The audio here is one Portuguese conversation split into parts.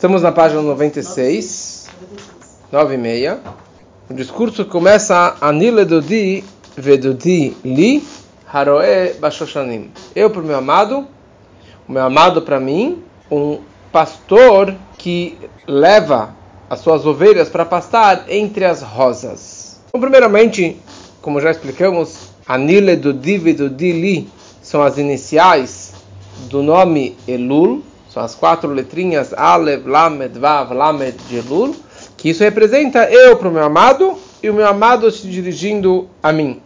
Estamos na página 96, 9 e meia. O discurso começa Anile Dodi Vedodi Li Haroe Bashoshanim. Eu para o meu amado, o meu amado para mim, um pastor que leva as suas ovelhas para pastar entre as rosas. Então, primeiramente, como já explicamos, Anile Dodi Vedodi Li são as iniciais do nome Elul, são as quatro letrinhas Alev, Lamed, Vav, Lamed de Elul, que isso representa eu para o meu amado e o meu amado se dirigindo a mim.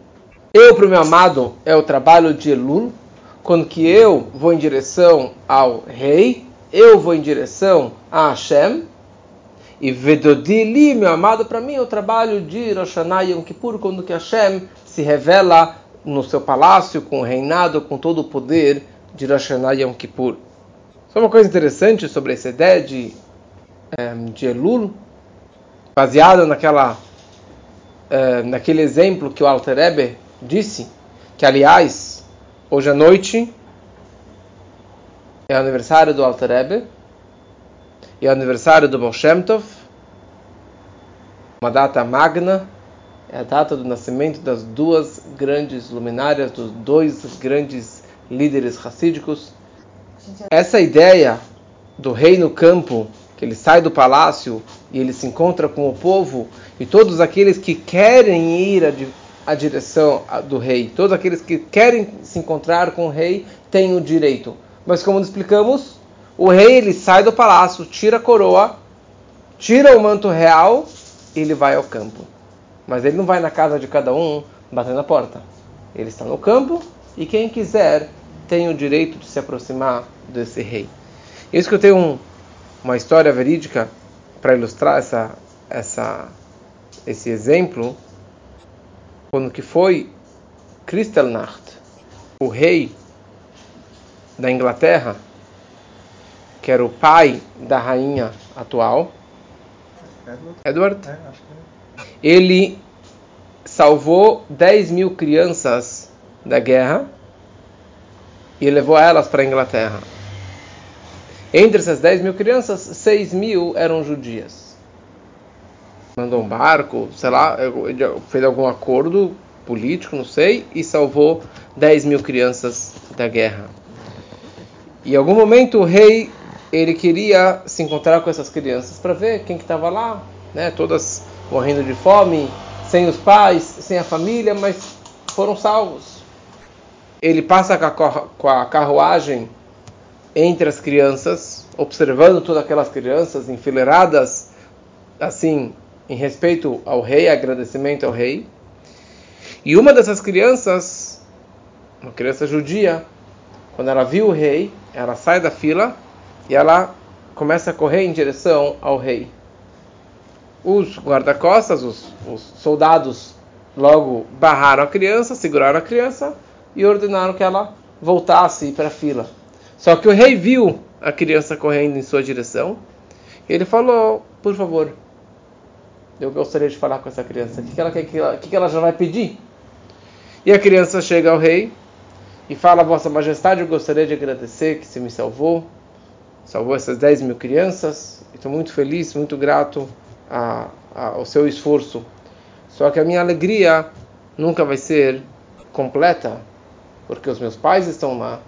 Eu para o meu amado é o trabalho de Elul, quando que eu vou em direção ao rei, eu vou em direção a Hashem, e Vedodili, meu amado, para mim é o trabalho de Rosh Yom Kippur, quando que Hashem se revela no seu palácio, com o reinado, com todo o poder de Rosh Yom Kippur. Só uma coisa interessante sobre essa ideia de, um, de Elul, baseada naquela, uh, naquele exemplo que o Alter Rebbe disse, que aliás, hoje à noite é o aniversário do Alter Rebbe, e é aniversário do Baal Tov, uma data magna, é a data do nascimento das duas grandes luminárias, dos dois grandes líderes racídicos, essa ideia do rei no campo, que ele sai do palácio e ele se encontra com o povo, e todos aqueles que querem ir à direção do rei, todos aqueles que querem se encontrar com o rei, têm o direito. Mas como explicamos, o rei ele sai do palácio, tira a coroa, tira o manto real e ele vai ao campo. Mas ele não vai na casa de cada um batendo na porta. Ele está no campo e quem quiser tem o direito de se aproximar desse rei. Isso que eu tenho um, uma história verídica para ilustrar essa, essa, esse exemplo, quando que foi Kristallnacht, o rei da Inglaterra, que era o pai da rainha atual, Edward, é, ele salvou 10 mil crianças da guerra e levou elas para a Inglaterra. Entre essas 10 mil crianças, 6 mil eram judias. Mandou um barco, sei lá, fez algum acordo político, não sei, e salvou 10 mil crianças da guerra. E em algum momento o rei ele queria se encontrar com essas crianças para ver quem que estava lá, né? Todas morrendo de fome, sem os pais, sem a família, mas foram salvos ele passa com a carruagem entre as crianças, observando todas aquelas crianças enfileiradas, assim, em respeito ao rei, agradecimento ao rei. E uma dessas crianças, uma criança judia, quando ela viu o rei, ela sai da fila e ela começa a correr em direção ao rei. Os guarda-costas, os, os soldados, logo barraram a criança, seguraram a criança e ordenaram que ela voltasse para a fila. Só que o rei viu a criança correndo em sua direção. Ele falou: Por favor, eu gostaria de falar com essa criança. O que ela, quer, o que ela já vai pedir? E a criança chega ao rei e fala: Vossa Majestade, eu gostaria de agradecer que você me salvou. Salvou essas 10 mil crianças. Estou muito feliz, muito grato a, a, ao seu esforço. Só que a minha alegria nunca vai ser completa porque os meus pais estão lá,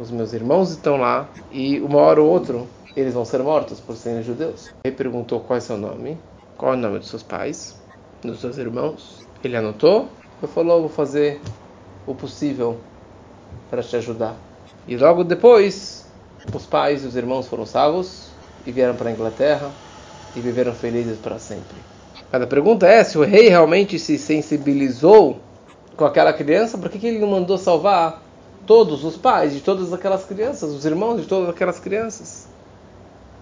os meus irmãos estão lá, e uma hora ou outra eles vão ser mortos por serem judeus. Ele perguntou qual é seu nome, qual é o nome dos seus pais, dos seus irmãos. Ele anotou, eu falou, vou fazer o possível para te ajudar. E logo depois, os pais e os irmãos foram salvos e vieram para a Inglaterra e viveram felizes para sempre. Cada pergunta é se o rei realmente se sensibilizou com aquela criança, por que, que ele não mandou salvar todos os pais de todas aquelas crianças, os irmãos de todas aquelas crianças?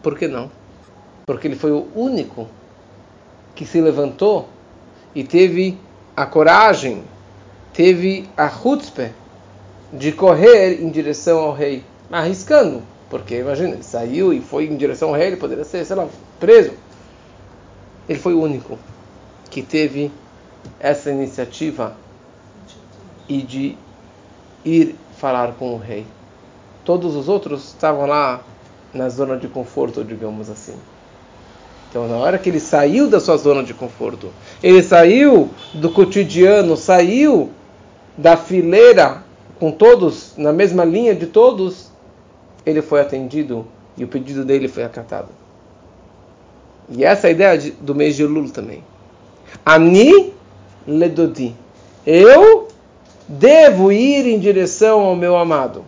Por que não? Porque ele foi o único que se levantou e teve a coragem, teve a chutzpah de correr em direção ao rei, arriscando, porque imagina, ele saiu e foi em direção ao rei, ele poderia ser, sei lá, preso. Ele foi o único que teve essa iniciativa e de ir falar com o rei. Todos os outros estavam lá na zona de conforto, digamos assim. Então, na hora que ele saiu da sua zona de conforto, ele saiu do cotidiano, saiu da fileira com todos, na mesma linha de todos, ele foi atendido e o pedido dele foi acatado. E essa é a ideia de, do mês de Lul também. Ani ledodi. Eu devo ir em direção ao meu amado.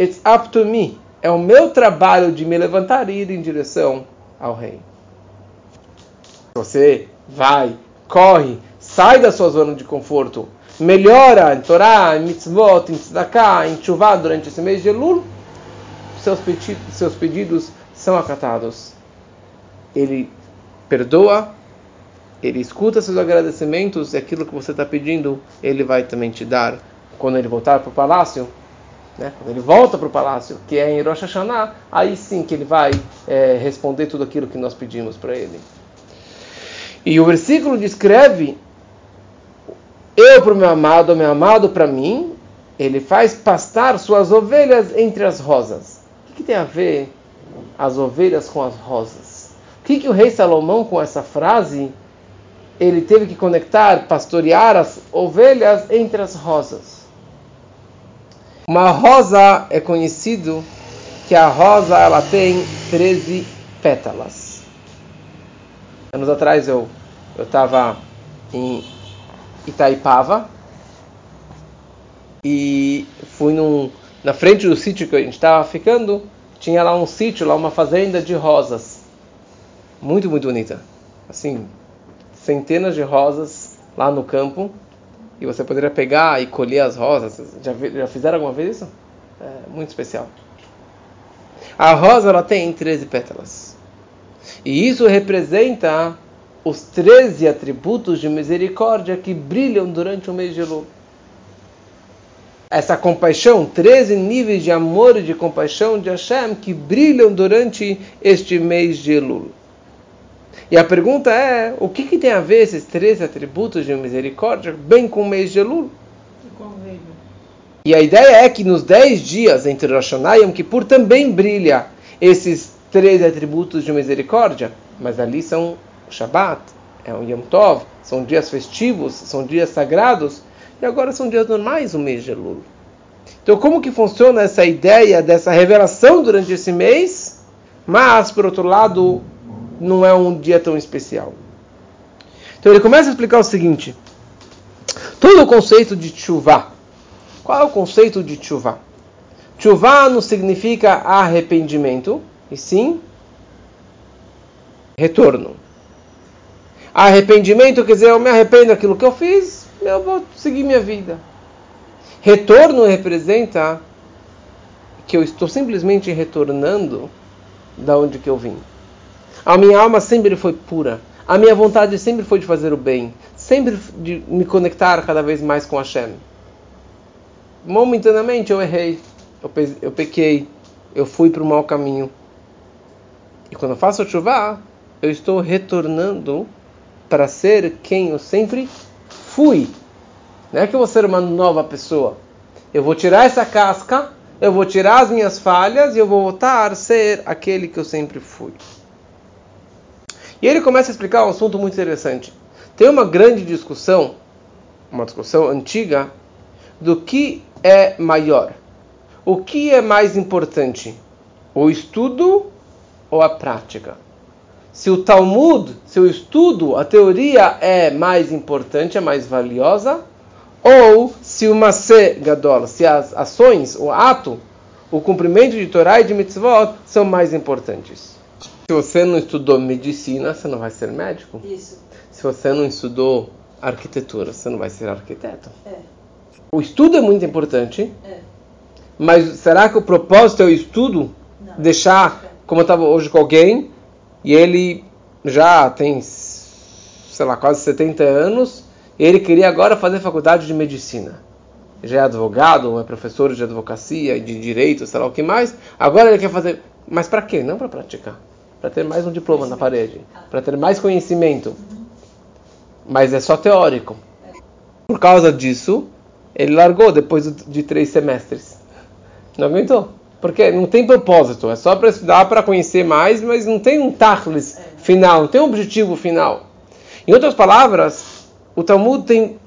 It's up to me. É o meu trabalho de me levantar e ir em direção ao rei. Você vai, corre, sai da sua zona de conforto, melhora em Torá, em mitzvot, em tzedakah, em chuvá durante esse mês de Elul, seus seus pedidos são acatados. Ele perdoa, ele escuta seus agradecimentos e aquilo que você está pedindo, ele vai também te dar quando ele voltar para o palácio. Né? Quando ele volta para o palácio, que é em Rosh Hashanah, aí sim que ele vai é, responder tudo aquilo que nós pedimos para ele. E o versículo descreve eu para o meu amado, meu amado para mim, ele faz pastar suas ovelhas entre as rosas. O que, que tem a ver as ovelhas com as rosas? O que, que o rei Salomão, com essa frase, ele teve que conectar, pastorear as ovelhas entre as rosas? Uma rosa é conhecido que a rosa ela tem 13 pétalas. Anos atrás eu eu estava em Itaipava e fui num, na frente do sítio que a gente estava ficando, tinha lá um sítio, lá uma fazenda de rosas. Muito, muito bonita. Assim, centenas de rosas lá no campo. E você poderia pegar e colher as rosas. Já, já fizeram alguma vez isso? É muito especial. A rosa ela tem 13 pétalas. E isso representa os 13 atributos de misericórdia que brilham durante o mês de Elul. Essa compaixão, 13 níveis de amor e de compaixão de Hashem que brilham durante este mês de Elul. E a pergunta é: o que, que tem a ver esses 13 atributos de misericórdia bem com o mês de Elul? E a ideia é que nos 10 dias entre Rosh Hashanah e Yom Kippur também brilha esses 13 atributos de misericórdia, mas ali são o Shabat, é o Yom Tov, são dias festivos, são dias sagrados, e agora são dias normais o mês de Elul. Então, como que funciona essa ideia dessa revelação durante esse mês? Mas, por outro lado, não é um dia tão especial. Então, ele começa a explicar o seguinte: todo o conceito de chuva. Qual é o conceito de chuva? Chuva não significa arrependimento, e sim retorno. Arrependimento quer dizer, eu me arrependo daquilo que eu fiz, eu vou seguir minha vida. Retorno representa que eu estou simplesmente retornando da onde que eu vim. A minha alma sempre foi pura. A minha vontade sempre foi de fazer o bem, sempre de me conectar cada vez mais com Hashem. Momentaneamente eu errei, eu, pe eu pequei, eu fui para o mau caminho. E quando eu faço chuva, eu estou retornando para ser quem eu sempre fui. Não é que eu vou ser uma nova pessoa. Eu vou tirar essa casca, eu vou tirar as minhas falhas e eu vou voltar a ser aquele que eu sempre fui. E ele começa a explicar um assunto muito interessante. Tem uma grande discussão, uma discussão antiga, do que é maior. O que é mais importante? O estudo ou a prática? se o Talmud, se o estudo, a teoria é mais importante, é mais valiosa, ou se o Masé Gadol, se as ações, o ato, o cumprimento de Torá e de Mitzvot são mais importantes. Se você não estudou medicina, você não vai ser médico. Isso. Se você não estudou arquitetura, você não vai ser arquiteto. É. O estudo é muito importante, é. mas será que o propósito é o estudo? Não. Deixar, como eu estava hoje com alguém, e ele já tem, sei lá, quase 70 anos, e ele queria agora fazer faculdade de medicina. Já é advogado, é professor de advocacia de direito, sei lá o que mais. Agora ele quer fazer. Mas para quê? Não para praticar. Para ter mais um diploma na parede. Para ter mais conhecimento. Mas é só teórico. Por causa disso, ele largou depois de três semestres. Não aguentou. Porque não tem propósito, é só para estudar, para conhecer mais, mas não tem um tachlis final, não tem um objetivo final. Em outras palavras, o Talmud tem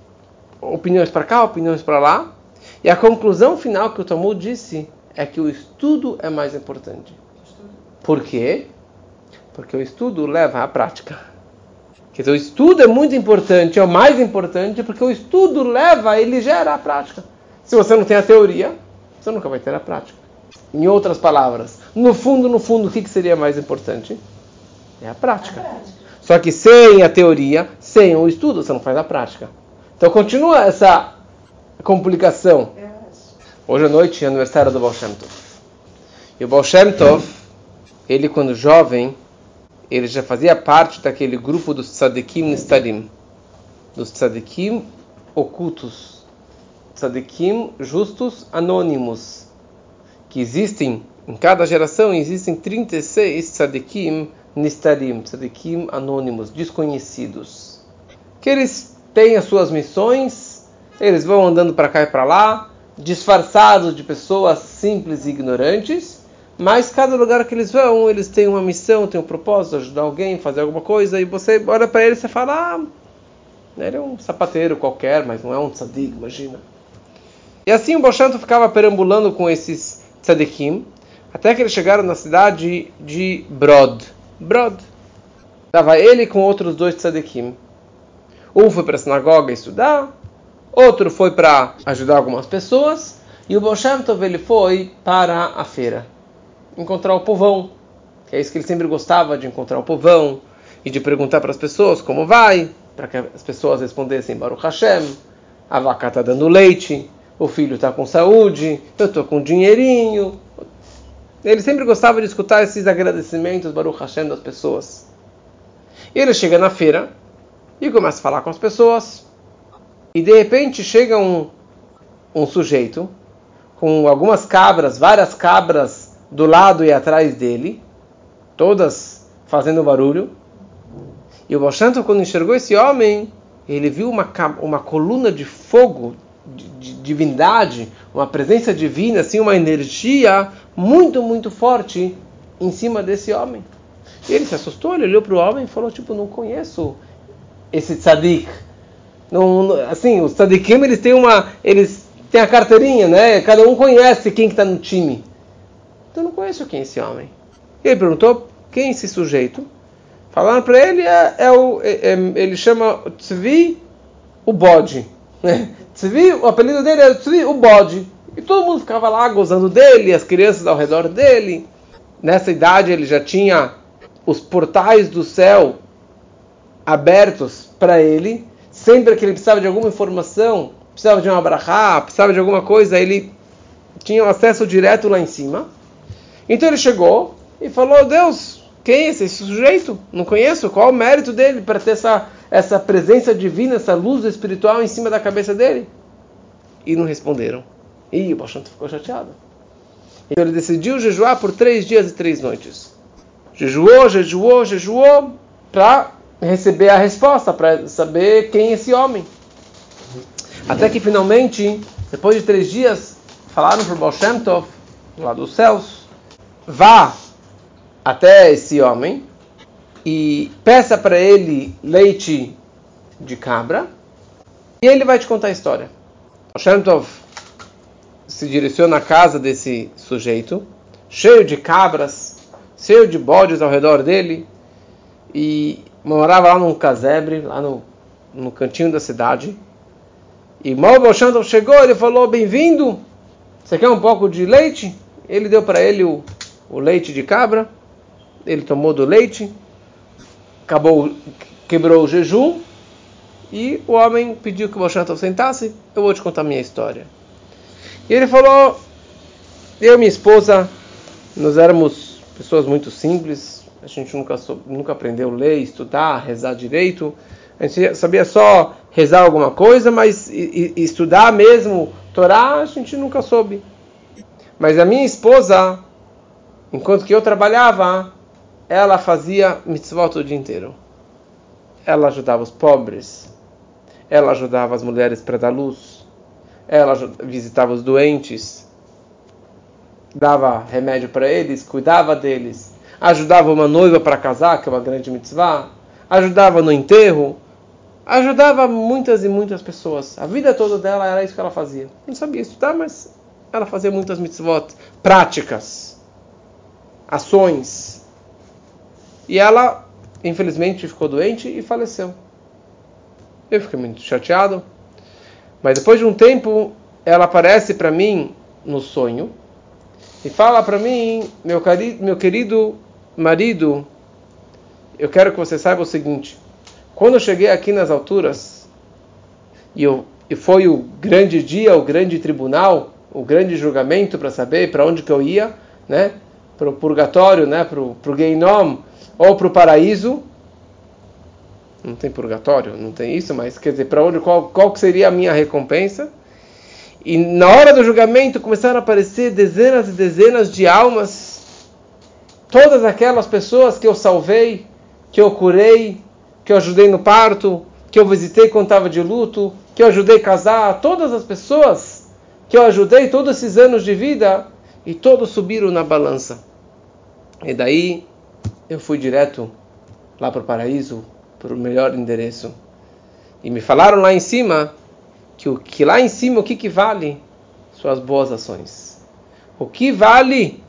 opiniões para cá, opiniões para lá, e a conclusão final que o Talmud disse é que o estudo é mais importante. Por quê? Porque o estudo leva à prática. Quer dizer, o estudo é muito importante, é o mais importante, porque o estudo leva, ele gera a prática. Se você não tem a teoria, você nunca vai ter a prática. Em outras palavras, no fundo, no fundo, o que seria mais importante? É a prática. Só que sem a teoria, sem o estudo, você não faz a prática. Então continua essa complicação. Hoje à noite é aniversário do Baal Shem Tov. E o Baal Shem Tov, ele quando jovem, ele já fazia parte daquele grupo dos tzadikim nistarim, dos tzadikim ocultos, tzadikim justos anônimos, que existem em cada geração existem 36 tzadikim nistarim, tzadikim anônimos, desconhecidos, que eles têm as suas missões, eles vão andando para cá e para lá, disfarçados de pessoas simples e ignorantes, mas cada lugar que eles vão, eles têm uma missão, têm um propósito, ajudar alguém, fazer alguma coisa, e você olha para ele e fala, ah, ele é um sapateiro qualquer, mas não é um tzadik, imagina. E assim o Bolshanto ficava perambulando com esses tzadikim, até que eles chegaram na cidade de Brod. Brod. Estava ele com outros dois tzadikim. Um foi para a sinagoga estudar, outro foi para ajudar algumas pessoas, e o Bolshanto ele foi para a feira encontrar o povão. Que é isso que ele sempre gostava de encontrar o povão e de perguntar para as pessoas como vai, para que as pessoas respondessem Baruch Hashem, a vaca está dando leite, o filho está com saúde, eu estou com dinheirinho. Ele sempre gostava de escutar esses agradecimentos Baruch Hashem das pessoas. E ele chega na feira e começa a falar com as pessoas. E de repente chega um, um sujeito com algumas cabras, várias cabras do lado e atrás dele, todas fazendo barulho. E o Balshanto, quando enxergou esse homem, ele viu uma, uma coluna de fogo, de, de divindade, uma presença divina, assim, uma energia muito, muito forte em cima desse homem. E ele se assustou, ele olhou para o homem e falou, tipo, não conheço esse tzadik. Não, assim, os tzadikim, eles têm uma... Eles têm a carteirinha, né? Cada um conhece quem está no time. Então não conheço quem é esse homem. E ele perguntou quem é esse sujeito. Falaram para ele, é, é o, é, é, ele chama Tzvi o bode. Tzvi, o apelido dele é Tzvi o bode. E todo mundo ficava lá gozando dele, as crianças ao redor dele. Nessa idade ele já tinha os portais do céu abertos para ele. Sempre que ele precisava de alguma informação, precisava de uma brachá, precisava de alguma coisa, ele tinha acesso direto lá em cima. Então ele chegou e falou: Deus, quem é esse, sujeito? Não conheço. Qual o mérito dele para ter essa, essa presença divina, essa luz espiritual em cima da cabeça dele? E não responderam. E o Bachanto ficou chateado. Então ele decidiu jejuar por três dias e três noites. Jejuou, jejuou, jejuou para receber a resposta, para saber quem é esse homem. Até que finalmente, depois de três dias, falaram para o Baal Shem lá dos céus, vá até esse homem e peça para ele leite de cabra e ele vai te contar a história. O Shem Tov se direciona à casa desse sujeito, cheio de cabras, cheio de bodes ao redor dele, e morava lá num casebre, lá no, no cantinho da cidade. E mal o Shem Tov chegou, ele falou: Bem-vindo, você quer um pouco de leite? Ele deu para ele o o leite de cabra, ele tomou do leite, acabou, quebrou o jejum, e o homem pediu que o Moshe sentasse, eu vou te contar a minha história. E ele falou, eu e minha esposa, nós éramos pessoas muito simples, a gente nunca, nunca aprendeu a ler, estudar, rezar direito, a gente sabia só rezar alguma coisa, mas estudar mesmo, Torá, a gente nunca soube. Mas a minha esposa, Enquanto que eu trabalhava, ela fazia mitzvot o dia inteiro. Ela ajudava os pobres, ela ajudava as mulheres para dar luz, ela visitava os doentes. dava remédio para eles, cuidava deles, ajudava uma noiva para casar, que é uma grande mitzvah, ajudava no enterro, ajudava muitas e muitas pessoas. A vida toda dela era isso que ela fazia. Não sabia estudar, mas ela fazia muitas mitzvot práticas, ações. E ela, infelizmente, ficou doente e faleceu. Eu fiquei muito chateado. Mas depois de um tempo, ela aparece para mim no sonho e fala para mim, meu, cari meu querido marido, eu quero que você saiba o seguinte: quando eu cheguei aqui nas alturas e, eu, e foi o grande dia, o grande tribunal, o grande julgamento para saber para onde que eu ia, né? Para o purgatório, né? Para o Geinom ou para o paraíso. Não tem purgatório, não tem isso, mas quer dizer, para onde, qual, qual seria a minha recompensa? E na hora do julgamento começaram a aparecer dezenas e dezenas de almas, todas aquelas pessoas que eu salvei, que eu curei, que eu ajudei no parto, que eu visitei quando estava de luto, que eu ajudei a casar, todas as pessoas que eu ajudei todos esses anos de vida, e todos subiram na balança. E daí eu fui direto lá para o paraíso, para o melhor endereço. E me falaram lá em cima que o que lá em cima o que, que vale? Suas boas ações. O que vale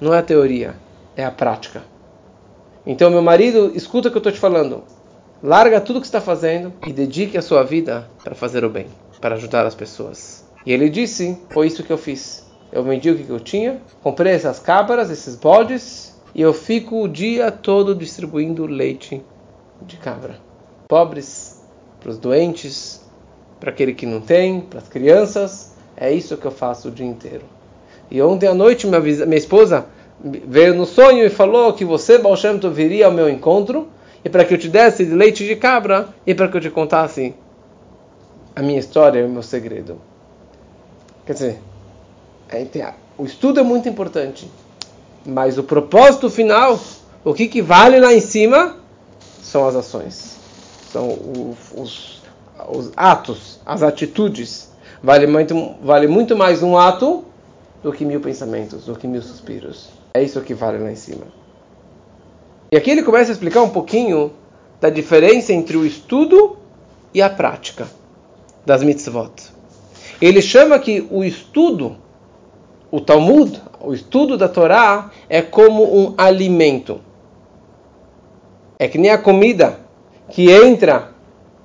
não é a teoria, é a prática. Então, meu marido, escuta o que eu estou te falando. Larga tudo que está fazendo e dedique a sua vida para fazer o bem, para ajudar as pessoas. E ele disse: Foi isso que eu fiz. Eu vendi o que eu tinha, comprei essas cabras, esses bodes, e eu fico o dia todo distribuindo leite de cabra. Pobres, para os doentes, para aquele que não tem, para as crianças. É isso que eu faço o dia inteiro. E ontem à noite minha, minha esposa veio no sonho e falou que você, Baal viria ao meu encontro e para que eu te desse leite de cabra e para que eu te contasse a minha história e o meu segredo. Quer dizer, é, o estudo é muito importante, mas o propósito final, o que, que vale lá em cima, são as ações, são os os atos, as atitudes. Vale muito, vale muito mais um ato do que mil pensamentos, do que mil suspiros. É isso que vale lá em cima. E aqui ele começa a explicar um pouquinho da diferença entre o estudo e a prática das mitzvot. Ele chama que o estudo, o Talmud, o estudo da Torá, é como um alimento. É que nem a comida que entra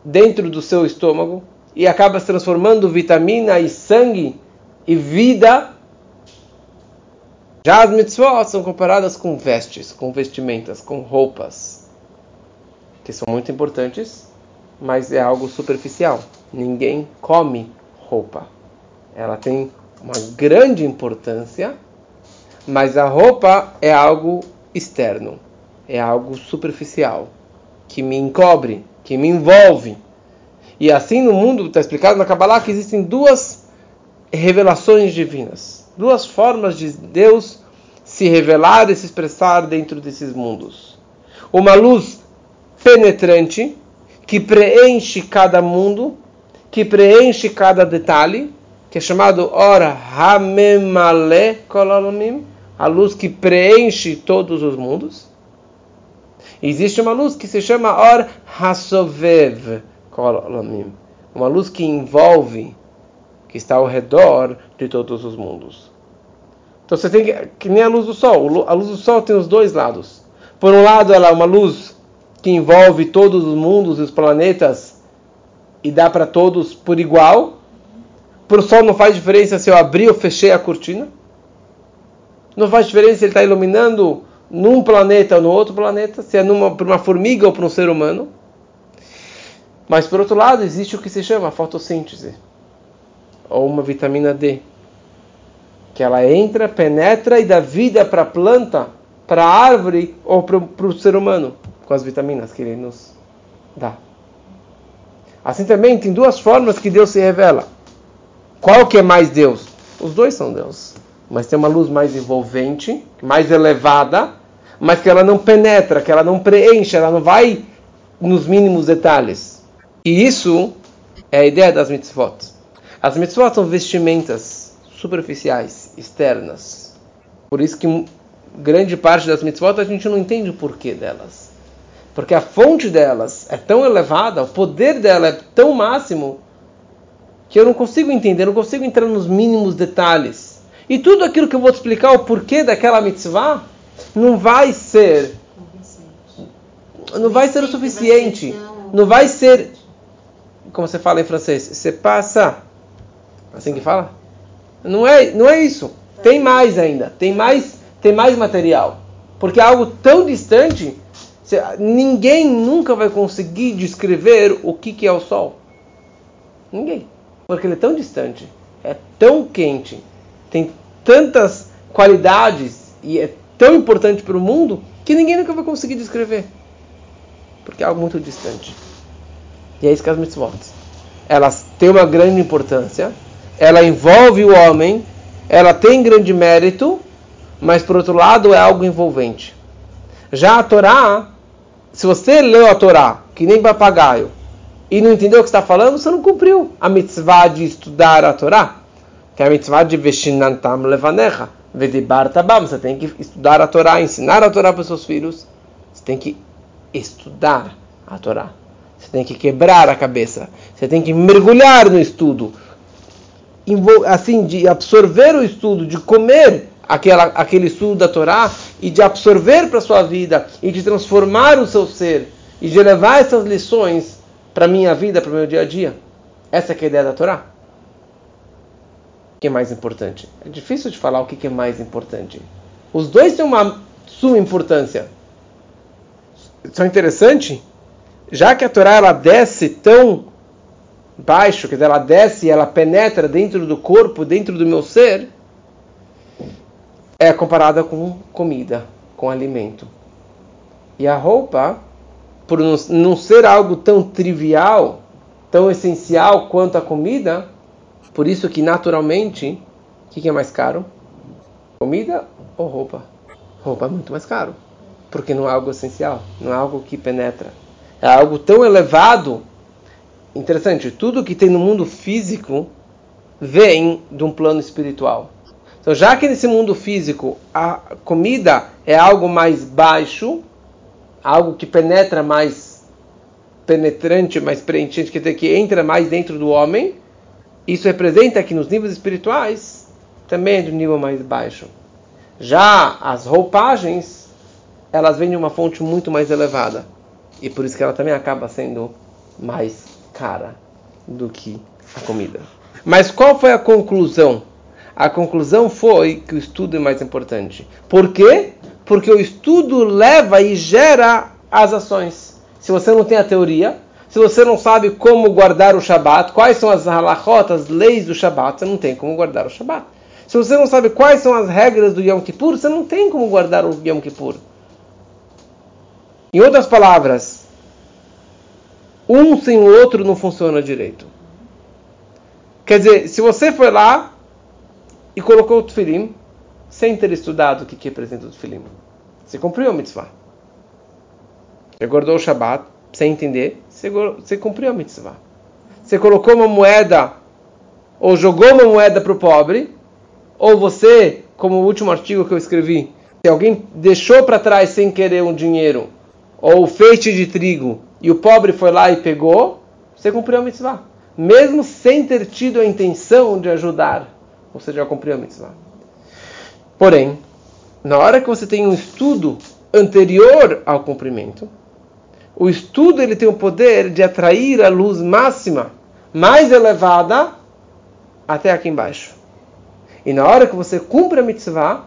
dentro do seu estômago e acaba se transformando vitamina e sangue e vida. Já as mitzvot são comparadas com vestes, com vestimentas, com roupas, que são muito importantes, mas é algo superficial. Ninguém come roupa. Ela tem uma grande importância, mas a roupa é algo externo, é algo superficial, que me encobre, que me envolve. E assim no mundo, está explicado na Kabbalah, que existem duas revelações divinas, duas formas de Deus se revelar e se expressar dentro desses mundos. Uma luz penetrante que preenche cada mundo, que preenche cada detalhe, que é chamado Ora Hamemale Kololamim, a luz que preenche todos os mundos. Existe uma luz que se chama Or Hasovev uma luz que envolve, que está ao redor de todos os mundos. Então você tem que, que nem a luz do sol. A luz do sol tem os dois lados. Por um lado, ela é uma luz que envolve todos os mundos e os planetas e dá para todos por igual. Para o sol não faz diferença se eu abrir ou fechei a cortina. Não faz diferença se ele está iluminando num planeta ou no outro planeta, se é numa, para uma formiga ou para um ser humano. Mas por outro lado, existe o que se chama fotossíntese, ou uma vitamina D, que ela entra, penetra e dá vida para a planta, para a árvore ou para o ser humano, com as vitaminas que ele nos dá. Assim também tem duas formas que Deus se revela. Qual que é mais Deus? Os dois são Deus. Mas tem uma luz mais envolvente, mais elevada, mas que ela não penetra, que ela não preenche, ela não vai nos mínimos detalhes. E isso é a ideia das mitzvot. As mitzvot são vestimentas superficiais, externas. Por isso que grande parte das mitzvot a gente não entende o porquê delas. Porque a fonte delas é tão elevada, o poder dela é tão máximo, que eu não consigo entender, não consigo entrar nos mínimos detalhes. E tudo aquilo que eu vou te explicar, o porquê daquela mitzvah, não vai ser. Não vai ser o suficiente. Não vai ser. Como você fala em francês? Você passa. Assim que fala? Não é, não é isso. Tem mais ainda. Tem mais, tem mais material. Porque é algo tão distante, ninguém nunca vai conseguir descrever o que, que é o Sol. Ninguém. Porque ele é tão distante, é tão quente, tem tantas qualidades e é tão importante para o mundo que ninguém nunca vai conseguir descrever. Porque é algo muito distante. E é isso que as mitzvot. Elas têm uma grande importância, ela envolve o homem, ela tem grande mérito, mas por outro lado é algo envolvente. Já a Torá, se você leu a Torá, que nem papagaio, e não entendeu o que está falando, você não cumpriu a mitzvah de estudar a Torá, que é a mitzvah de veshinantam levanecha, vedibar tabam. Você tem que estudar a Torá, ensinar a Torá para os seus filhos. Você tem que estudar a Torá. Você tem que quebrar a cabeça. Você tem que mergulhar no estudo assim, de absorver o estudo, de comer aquela, aquele estudo da Torá e de absorver para a sua vida e de transformar o seu ser e de levar essas lições para a minha vida, para o meu dia a dia. Essa é a ideia da Torá. Que é mais importante? É difícil de falar o que é mais importante. Os dois têm uma sua importância. Só interessante, já que a Torá ela desce tão baixo, dizer, ela desce e ela penetra dentro do corpo, dentro do meu ser, é comparada com comida, com alimento. E a roupa, por não ser algo tão trivial, tão essencial quanto a comida, por isso que naturalmente, o que, que é mais caro? Comida ou roupa? Roupa é muito mais caro, porque não é algo essencial, não é algo que penetra. É algo tão elevado interessante, tudo que tem no mundo físico vem de um plano espiritual. Então, já que nesse mundo físico a comida é algo mais baixo, algo que penetra mais penetrante, mais preenchente, quer dizer, que entra mais dentro do homem, isso representa que nos níveis espirituais também é de um nível mais baixo. Já as roupagens, elas vêm de uma fonte muito mais elevada. E por isso que ela também acaba sendo mais cara do que a comida. Mas qual foi a conclusão? A conclusão foi que o estudo é mais importante. Por quê? Porque o estudo leva e gera as ações. Se você não tem a teoria, se você não sabe como guardar o Shabat, quais são as halachot, as leis do Shabat, você não tem como guardar o Shabat. Se você não sabe quais são as regras do Yom Kippur, você não tem como guardar o Yom Kippur. Em outras palavras, um sem o outro não funciona direito. Quer dizer, se você foi lá e colocou o tefilim sem ter estudado o que, que representa o tefilim, você cumpriu a mitzvah. Você guardou o Shabat sem entender, você, cumpriu a mitzvah. Você colocou uma moeda ou jogou uma moeda para o pobre, ou você, como o último artigo que eu escrevi, se alguém deixou para trás sem querer um dinheiro, ou feixe de trigo, e o pobre foi lá e pegou, você cumpriu a mitzvah. Mesmo sem ter tido a intenção de ajudar, você já cumpriu a mitzvah. Porém, na hora que você tem um estudo anterior ao cumprimento, o estudo ele tem o poder de atrair a luz máxima, mais elevada, até aqui embaixo. E na hora que você cumpre a mitzvah,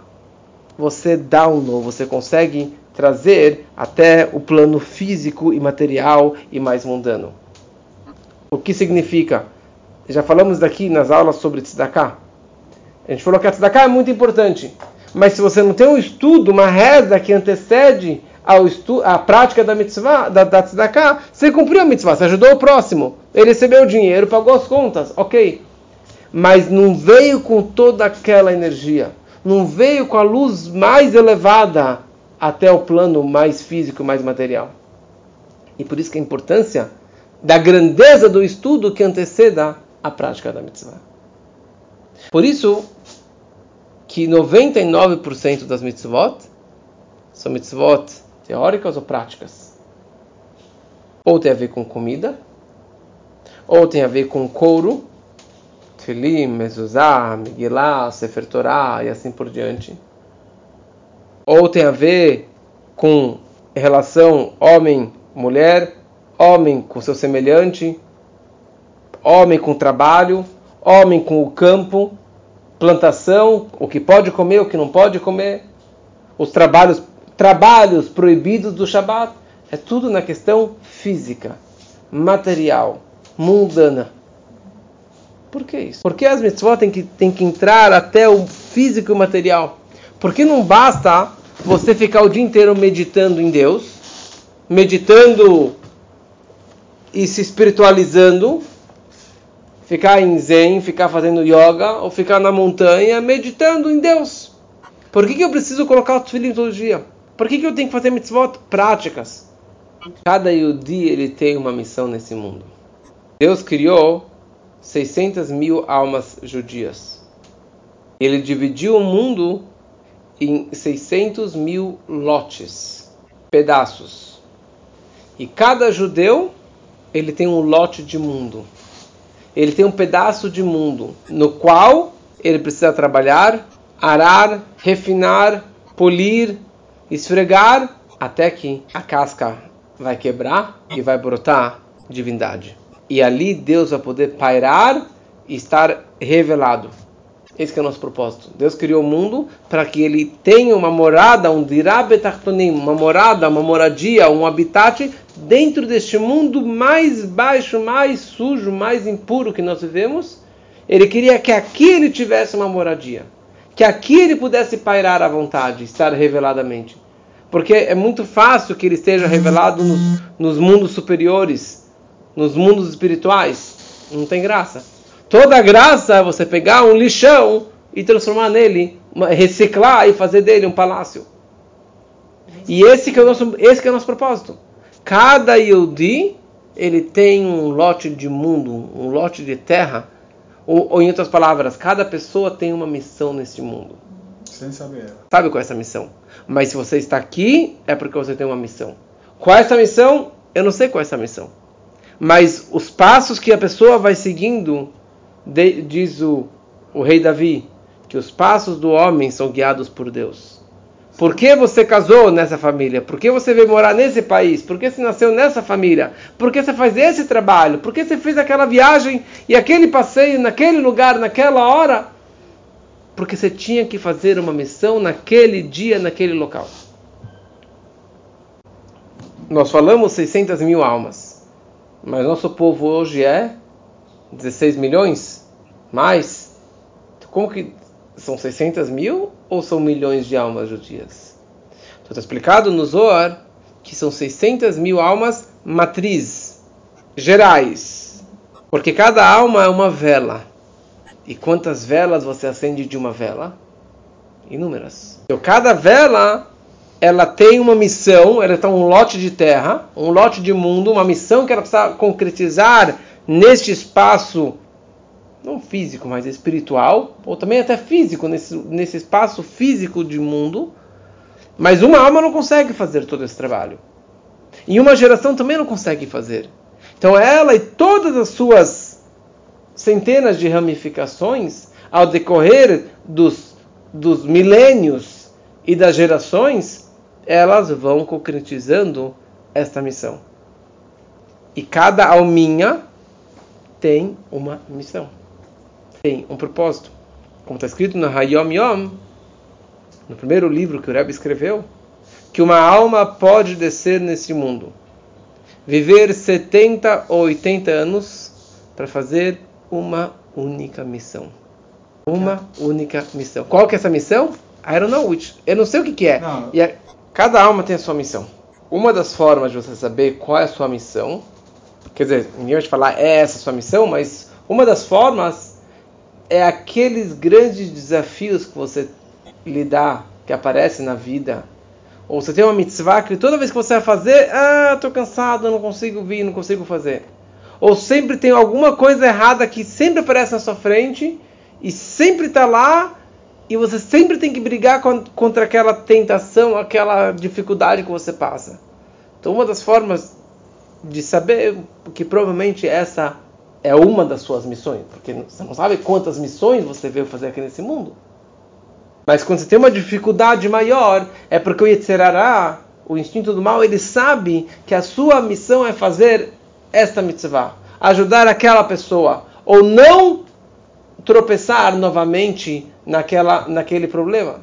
você dá um novo, você consegue trazer até o plano físico e material e mais mundano. O que significa? Já falamos daqui nas aulas sobre tzedakah. A gente falou que a tzedakah é muito importante, mas se você não tem um estudo, uma reza que antecede ao estu a prática da mitzvah, da, da tzedakah, você cumpriu a mitzvah, você ajudou o próximo, ele recebeu o dinheiro, pagou as contas, ok. Mas não veio com toda aquela energia, não veio com a luz mais elevada até o plano mais físico, mais material. E por isso que a importância da grandeza do estudo que anteceda a prática da mitzvah. Por isso que 99% das mitzvot são mitzvot teóricas ou práticas. Ou tem a ver com comida, ou tem a ver com couro, Tfilim, Mezuzah, Megillah, Sefer Torah e assim por diante. Ou tem a ver com relação homem-mulher, homem com seu semelhante, homem com trabalho, homem com o campo, plantação, o que pode comer, o que não pode comer, os trabalhos, trabalhos proibidos do Shabat, é tudo na questão física, material, mundana. Por que isso? Porque as mitzvot têm que, têm que entrar até o físico e o material. Porque não basta você ficar o dia inteiro meditando em Deus, meditando e se espiritualizando, ficar em zen, ficar fazendo yoga, ou ficar na montanha meditando em Deus. Por que, que eu preciso colocar o tefilim todo dia? Por que, que eu tenho que fazer mitzvot práticas? Cada Yudi ele tem uma missão nesse mundo. Deus criou 600 mil almas judias. Ele dividiu o mundo em 600 mil lotes, pedaços. E cada judeu ele tem um lote de mundo. Ele tem um pedaço de mundo no qual ele precisa trabalhar, arar, refinar, polir, esfregar, até que a casca vai quebrar e vai brotar divindade. E ali Deus vai poder pairar e estar revelado. Esse é o nosso propósito. Deus criou o mundo para que ele tenha uma morada, um dirabetartonim, uma morada, uma moradia, um habitat dentro deste mundo mais baixo, mais sujo, mais impuro que nós vivemos. Ele queria que aqui ele tivesse uma moradia, que aqui ele pudesse pairar à vontade, estar reveladamente. Porque é muito fácil que ele esteja revelado nos, nos mundos superiores, nos mundos espirituais. Não tem graça. Toda a graça é você pegar um lixão e transformar nele, reciclar e fazer dele um palácio. E esse que é o nosso, esse que é o nosso propósito. Cada Yodi, ele tem um lote de mundo, um lote de terra, ou, ou, em outras palavras, cada pessoa tem uma missão nesse mundo. Sem saber. Sabe qual é essa missão? Mas se você está aqui, é porque você tem uma missão. Qual é essa missão? Eu não sei qual é essa missão. Mas os passos que a pessoa vai seguindo de, diz o, o rei Davi, que os passos do homem são guiados por Deus. Por que você casou nessa família? Por que você veio morar nesse país? Por que você nasceu nessa família? Por que você faz esse trabalho? Por que você fez aquela viagem e aquele passeio naquele lugar, naquela hora? Porque você tinha que fazer uma missão naquele dia, naquele local. Nós falamos 600 mil almas, mas nosso povo hoje é 16 milhões? Mais? Como que são 600 mil ou são milhões de almas judias? Então está explicado no Zohar que são 600 mil almas matriz, gerais. Porque cada alma é uma vela. E quantas velas você acende de uma vela? Inúmeras. Então cada vela ela tem uma missão, ela está um lote de terra, um lote de mundo, uma missão que ela precisa concretizar neste espaço, não físico, mas espiritual, ou também até físico, nesse, nesse espaço físico de mundo, mas uma alma não consegue fazer todo esse trabalho. E uma geração também não consegue fazer. Então ela e todas as suas centenas de ramificações, ao decorrer dos, dos milênios e das gerações, elas vão concretizando esta missão. E cada alminha tem uma missão, tem um propósito. Como está escrito no Hayom Yom, no primeiro livro que o Rebbe escreveu, que uma alma pode descer nesse mundo, viver 70 ou 80 anos para fazer uma única missão. Uma única missão. Qual que é essa missão? I don't know which. Eu não sei o que, que é. Não. E a, cada alma tem a sua missão. Uma das formas de você saber qual é a sua missão Quer dizer, ninguém vai te falar é essa a sua missão, mas uma das formas é aqueles grandes desafios que você lidar, que aparecem na vida. Ou você tem uma mitzvah que toda vez que você vai fazer, ah, estou cansado, não consigo vir, não consigo fazer. Ou sempre tem alguma coisa errada que sempre aparece na sua frente e sempre está lá e você sempre tem que brigar contra aquela tentação, aquela dificuldade que você passa. Então, uma das formas de saber que provavelmente essa é uma das suas missões, porque você não sabe quantas missões você veio fazer aqui nesse mundo. Mas quando você tem uma dificuldade maior, é porque o Yetzerará, o instinto do mal, ele sabe que a sua missão é fazer esta mitzvah, ajudar aquela pessoa, ou não tropeçar novamente naquela, naquele problema.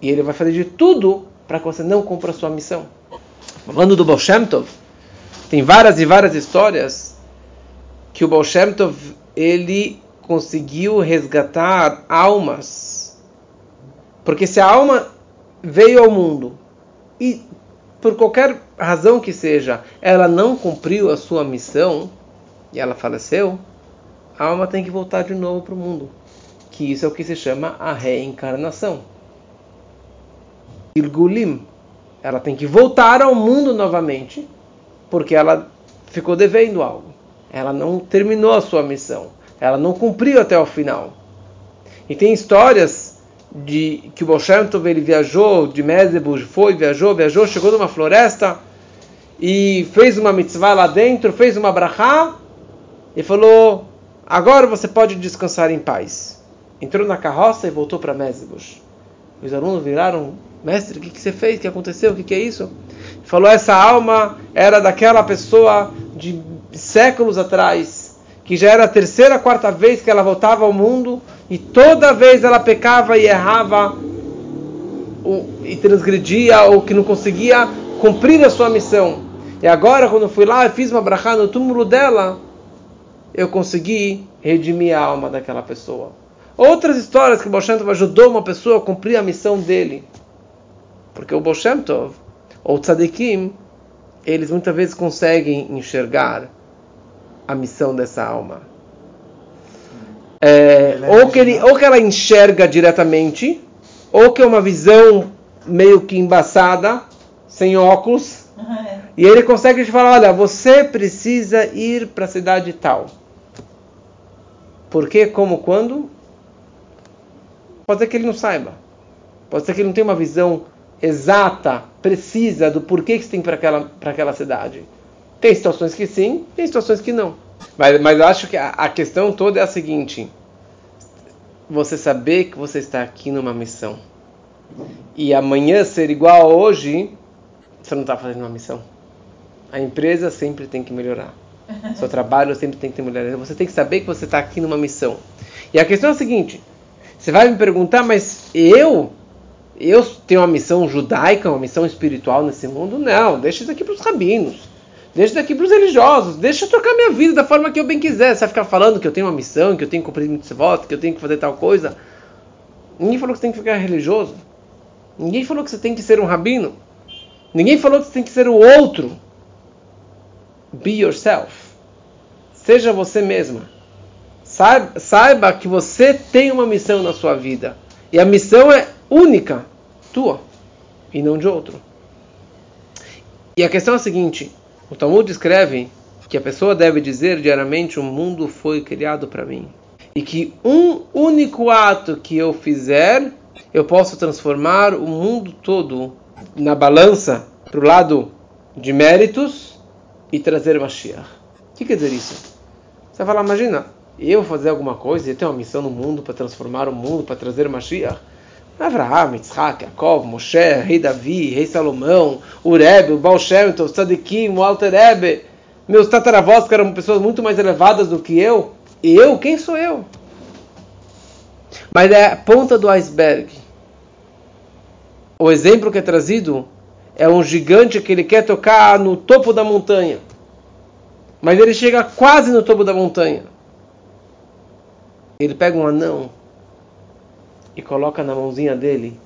E ele vai fazer de tudo para que você não cumpra a sua missão. Falando do Baal Shem Tov, tem várias e várias histórias que o Baal Shem Tov, ele conseguiu resgatar almas. Porque se a alma veio ao mundo e por qualquer razão que seja, ela não cumpriu a sua missão e ela faleceu, a alma tem que voltar de novo para o mundo. Que isso é o que se chama a reencarnação. Ilgulim. Ela tem que voltar ao mundo novamente, porque ela ficou devendo algo. Ela não terminou a sua missão. Ela não cumpriu até o final. E tem histórias de que o Bolshem ele viajou de Mezebush, foi, viajou, viajou, chegou numa floresta e fez uma mitzvah lá dentro, fez uma brachá e falou: Agora você pode descansar em paz. Entrou na carroça e voltou para Mezebush. Os alunos viraram: Mestre, o que, que você fez? O que aconteceu? O que, que é isso? Falou: Essa alma era daquela pessoa de séculos atrás que já era a terceira, quarta vez que ela voltava ao mundo e toda vez ela pecava e errava e transgredia ou que não conseguia cumprir a sua missão. E agora, quando eu fui lá e fiz uma brachá no túmulo dela, eu consegui redimir a alma daquela pessoa. Outras histórias que o Baal ajudou uma pessoa a cumprir a missão dele. Porque o Baal ou Tzadikim, eles muitas vezes conseguem enxergar a missão dessa alma. É, ou, que ele, ou que ela enxerga diretamente, ou que é uma visão meio que embaçada, sem óculos, e ele consegue te falar: olha, você precisa ir para a cidade tal. Por quê? Como? Quando? Pode ser que ele não saiba. Pode ser que ele não tenha uma visão exata, precisa do porquê que você tem para aquela, aquela cidade. Tem situações que sim, tem situações que não. Mas, mas eu acho que a, a questão toda é a seguinte: você saber que você está aqui numa missão e amanhã ser igual a hoje, você não está fazendo uma missão. A empresa sempre tem que melhorar. Seu trabalho sempre tem que ter melhorar. Você tem que saber que você está aqui numa missão. E a questão é a seguinte: você vai me perguntar, mas eu, eu tenho uma missão judaica, uma missão espiritual nesse mundo? Não, deixa isso aqui para os rabinos. Deixa daqui para os religiosos. Deixa eu tocar minha vida da forma que eu bem quiser. Você vai ficar falando que eu tenho uma missão, que eu tenho que cumprir muitos votos, que eu tenho que fazer tal coisa. Ninguém falou que você tem que ficar religioso. Ninguém falou que você tem que ser um rabino. Ninguém falou que você tem que ser o outro. Be yourself. Seja você mesma. Saiba, saiba que você tem uma missão na sua vida. E a missão é única, tua, e não de outro. E a questão é a seguinte: o Talmud escreve que a pessoa deve dizer diariamente: O mundo foi criado para mim. E que um único ato que eu fizer, eu posso transformar o mundo todo na balança para o lado de méritos e trazer Mashiach. O que quer dizer isso? Você vai falar, imagina, eu fazer alguma coisa, eu tenho uma missão no mundo para transformar o mundo, para trazer Mashiach. Avraham, Yitzhak, Yaakov, Moshe, Rei Davi, Rei Salomão, o o Baal Shem Tov, Tzadikim, o Alter meus tataravós que eram pessoas muito mais elevadas do que eu. Eu? Quem sou eu? Mas é a ponta do iceberg. O exemplo que é trazido é um gigante que ele quer tocar no topo da montanha. Mas ele chega quase no topo da montanha. Ele pega um anão e coloca na mãozinha dele,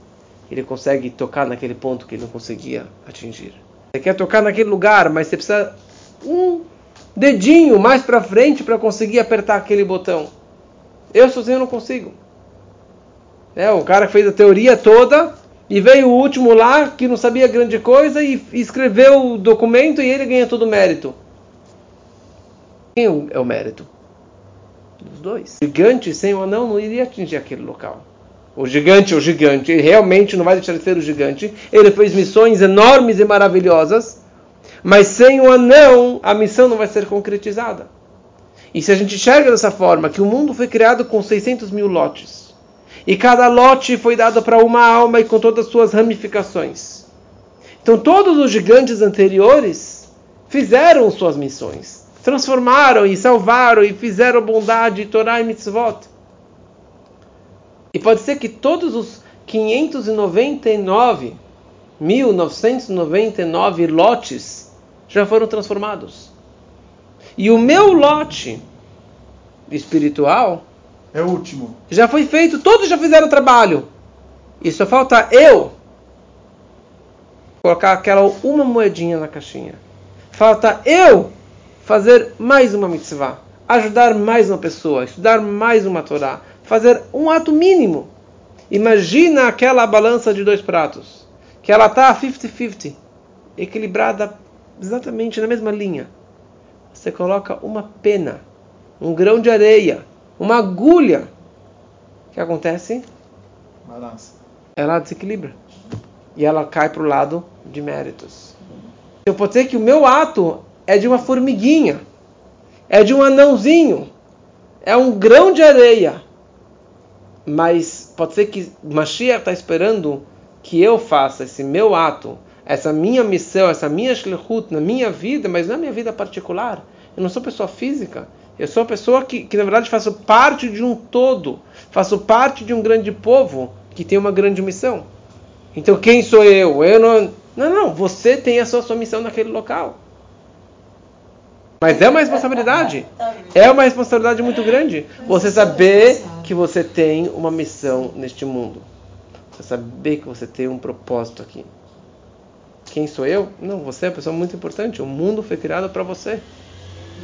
ele consegue tocar naquele ponto que ele não conseguia atingir. Você quer tocar naquele lugar, mas você precisa um dedinho mais para frente para conseguir apertar aquele botão. Eu sozinho não consigo. É, o cara fez a teoria toda e veio o último lá que não sabia grande coisa e escreveu o documento e ele ganha todo o mérito. Quem é o mérito? Dos dois. O gigante sem o anão não iria atingir aquele local. O gigante, o gigante, realmente não vai deixar de ser o gigante. Ele fez missões enormes e maravilhosas, mas sem o anão, a missão não vai ser concretizada. E se a gente enxerga dessa forma, que o mundo foi criado com 600 mil lotes, e cada lote foi dado para uma alma e com todas as suas ramificações. Então todos os gigantes anteriores fizeram suas missões, transformaram e salvaram e fizeram bondade, Torá e mitzvot. E pode ser que todos os 599, 1999 lotes já foram transformados. E o meu lote espiritual é o último. Já foi feito, todos já fizeram o trabalho. E só falta eu colocar aquela uma moedinha na caixinha. Falta eu fazer mais uma mitzvah, ajudar mais uma pessoa, estudar mais uma Torá, fazer um ato mínimo. Imagina aquela balança de dois pratos, que ela está 50-50, equilibrada exatamente na mesma linha. Você coloca uma pena, um grão de areia, uma agulha. O que acontece? Balança. Ela desequilibra. E ela cai para o lado de méritos. Eu posso dizer que o meu ato é de uma formiguinha, é de um anãozinho, é um grão de areia. Mas pode ser que Mashiach está esperando que eu faça esse meu ato, essa minha missão, essa minha shlichut na minha vida, mas não é minha vida particular. Eu não sou pessoa física. Eu sou uma pessoa que, que, na verdade, faço parte de um todo. Faço parte de um grande povo que tem uma grande missão. Então, quem sou eu? Eu não. Não, não. Você tem a sua, sua missão naquele local. Mas é uma responsabilidade. É uma responsabilidade muito grande. Você saber que você tem uma missão neste mundo. Você saber que você tem um propósito aqui. Quem sou eu? Não, você é uma pessoa muito importante. O mundo foi criado para você.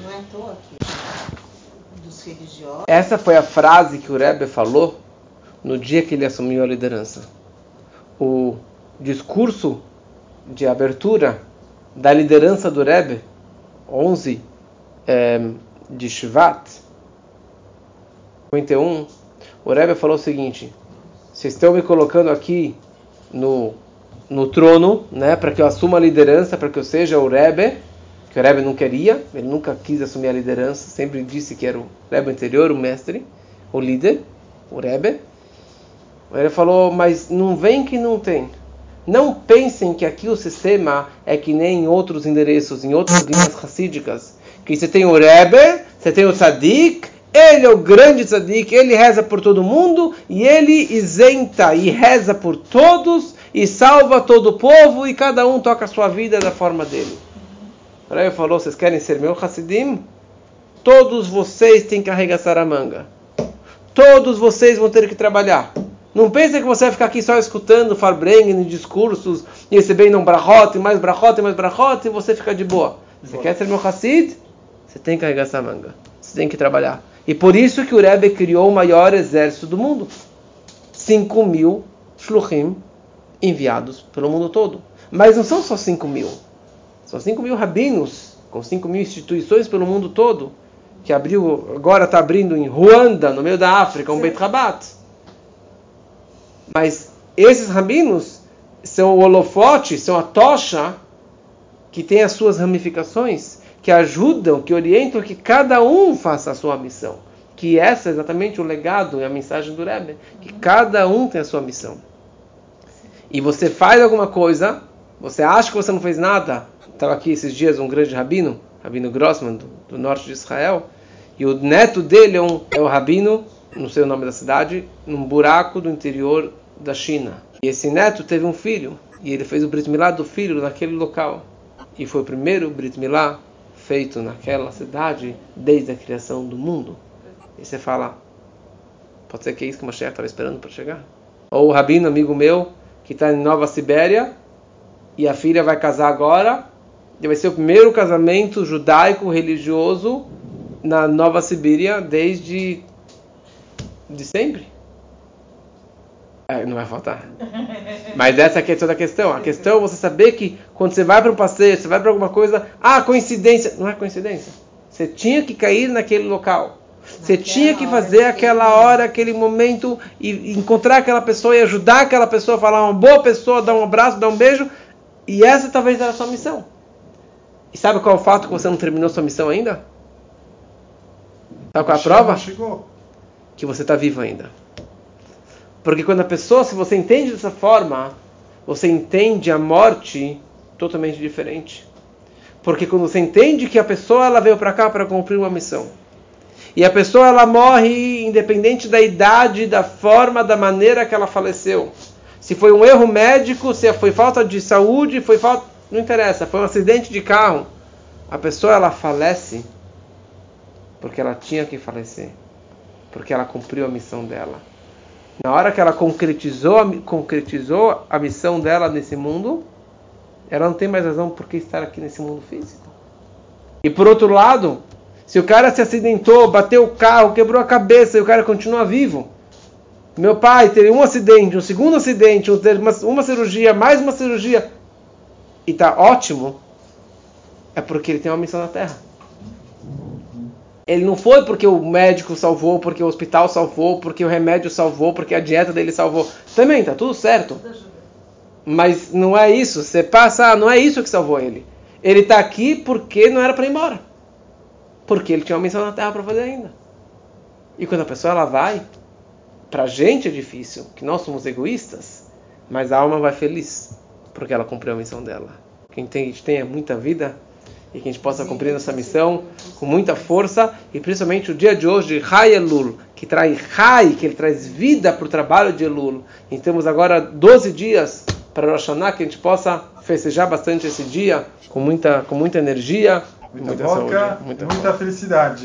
Não é à toa que dos religiosos. Essa foi a frase que o Rebbe falou no dia que ele assumiu a liderança. O discurso de abertura da liderança do Rebbe 11 é, de Shvat 51, o Rebbe falou o seguinte: vocês estão me colocando aqui no, no trono, né, para que eu assuma a liderança, para que eu seja o Rebbe, que o Rebbe não queria, ele nunca quis assumir a liderança, sempre disse que era o Rebbe anterior, o mestre, o líder, o Rebbe. Ele falou, mas não vem que não tem. Não pensem que aqui o sistema é que nem em outros endereços, em outras linhas racídicas. Que você tem o Rebbe, você tem o Tzadik, ele é o grande Tzadik, ele reza por todo mundo e ele isenta e reza por todos e salva todo o povo e cada um toca a sua vida da forma dele. O Rebbe falou, vocês querem ser meu Hassidim? Todos vocês têm que arregaçar a manga. Todos vocês vão ter que trabalhar. Não pense que você vai ficar aqui só escutando Farbrengen, discursos, e recebendo um brachot, e mais brachot, e mais brachot, e você fica de boa. Você quer ser meu Hassid? Você tem que arregaçar a manga. Você tem que trabalhar. E por isso que o Rebbe criou o maior exército do mundo. 5 mil shluchim enviados pelo mundo todo. Mas não são só 5 mil. São 5 mil rabinos, com 5 mil instituições pelo mundo todo, que abriu, agora está abrindo em Ruanda, no meio da África, um Beit Rabat. Mas esses rabinos são o holofote, são a tocha que tem as suas ramificações, que ajudam, que orientam que cada um faça a sua missão. Que essa é exatamente o legado e a mensagem do Rebbe, que cada um tem a sua missão. E você faz alguma coisa, você acha que você não fez nada. Estava aqui esses dias um grande rabino, Rabino Grossman, do, do norte de Israel, e o neto dele é, um, é o rabino não sei o nome da cidade, num buraco do interior da China. E esse neto teve um filho, e ele fez o Brit Milá do filho naquele local. E foi o primeiro Brit Milá feito naquela cidade desde a criação do mundo. E você fala, pode ser que é isso que o Mashiach estava esperando para chegar? Ou o rabino, amigo meu, que está em Nova Sibéria, e a filha vai casar agora, e vai ser o primeiro casamento judaico religioso na Nova Sibéria desde de sempre? É, não vai faltar. Mas essa aqui é toda a questão. A questão é você saber que quando você vai para um passeio, você vai para alguma coisa, ah, coincidência. Não é coincidência. Você tinha que cair naquele local. Você tinha que fazer aquela hora, aquele momento, e encontrar aquela pessoa e ajudar aquela pessoa, falar uma boa pessoa, dar um abraço, dar um beijo. E essa talvez era a sua missão. E sabe qual é o fato que você não terminou sua missão ainda? Sabe qual é a prova? Que você está vivo ainda. Porque quando a pessoa, se você entende dessa forma, você entende a morte totalmente diferente. Porque quando você entende que a pessoa ela veio para cá para cumprir uma missão. E a pessoa ela morre independente da idade, da forma, da maneira que ela faleceu. Se foi um erro médico, se foi falta de saúde, foi falta, não interessa, foi um acidente de carro. A pessoa ela falece porque ela tinha que falecer, porque ela cumpriu a missão dela. Na hora que ela concretizou, concretizou a missão dela nesse mundo, ela não tem mais razão por que estar aqui nesse mundo físico. E por outro lado, se o cara se acidentou, bateu o carro, quebrou a cabeça e o cara continua vivo. Meu pai teve um acidente, um segundo acidente, uma, uma cirurgia, mais uma cirurgia, e está ótimo, é porque ele tem uma missão na Terra. Ele não foi porque o médico salvou, porque o hospital salvou, porque o remédio salvou, porque a dieta dele salvou. Também tá tudo certo. Mas não é isso. Você passa, ah, não é isso que salvou ele. Ele está aqui porque não era para ir embora. Porque ele tinha uma missão na Terra para fazer ainda. E quando a pessoa ela vai, para a gente é difícil, que nós somos egoístas, mas a alma vai feliz, porque ela cumpriu a missão dela. Quem tem, gente tenha muita vida e que a gente possa cumprir nossa missão com muita força e principalmente o dia de hoje, Rai Elul, que traz Rai, que ele traz vida para o trabalho de Elul. E temos agora 12 dias para Rosh Hashanah, que a gente possa festejar bastante esse dia com muita, com muita energia, muita, muita boca, saúde, muita, muita felicidade.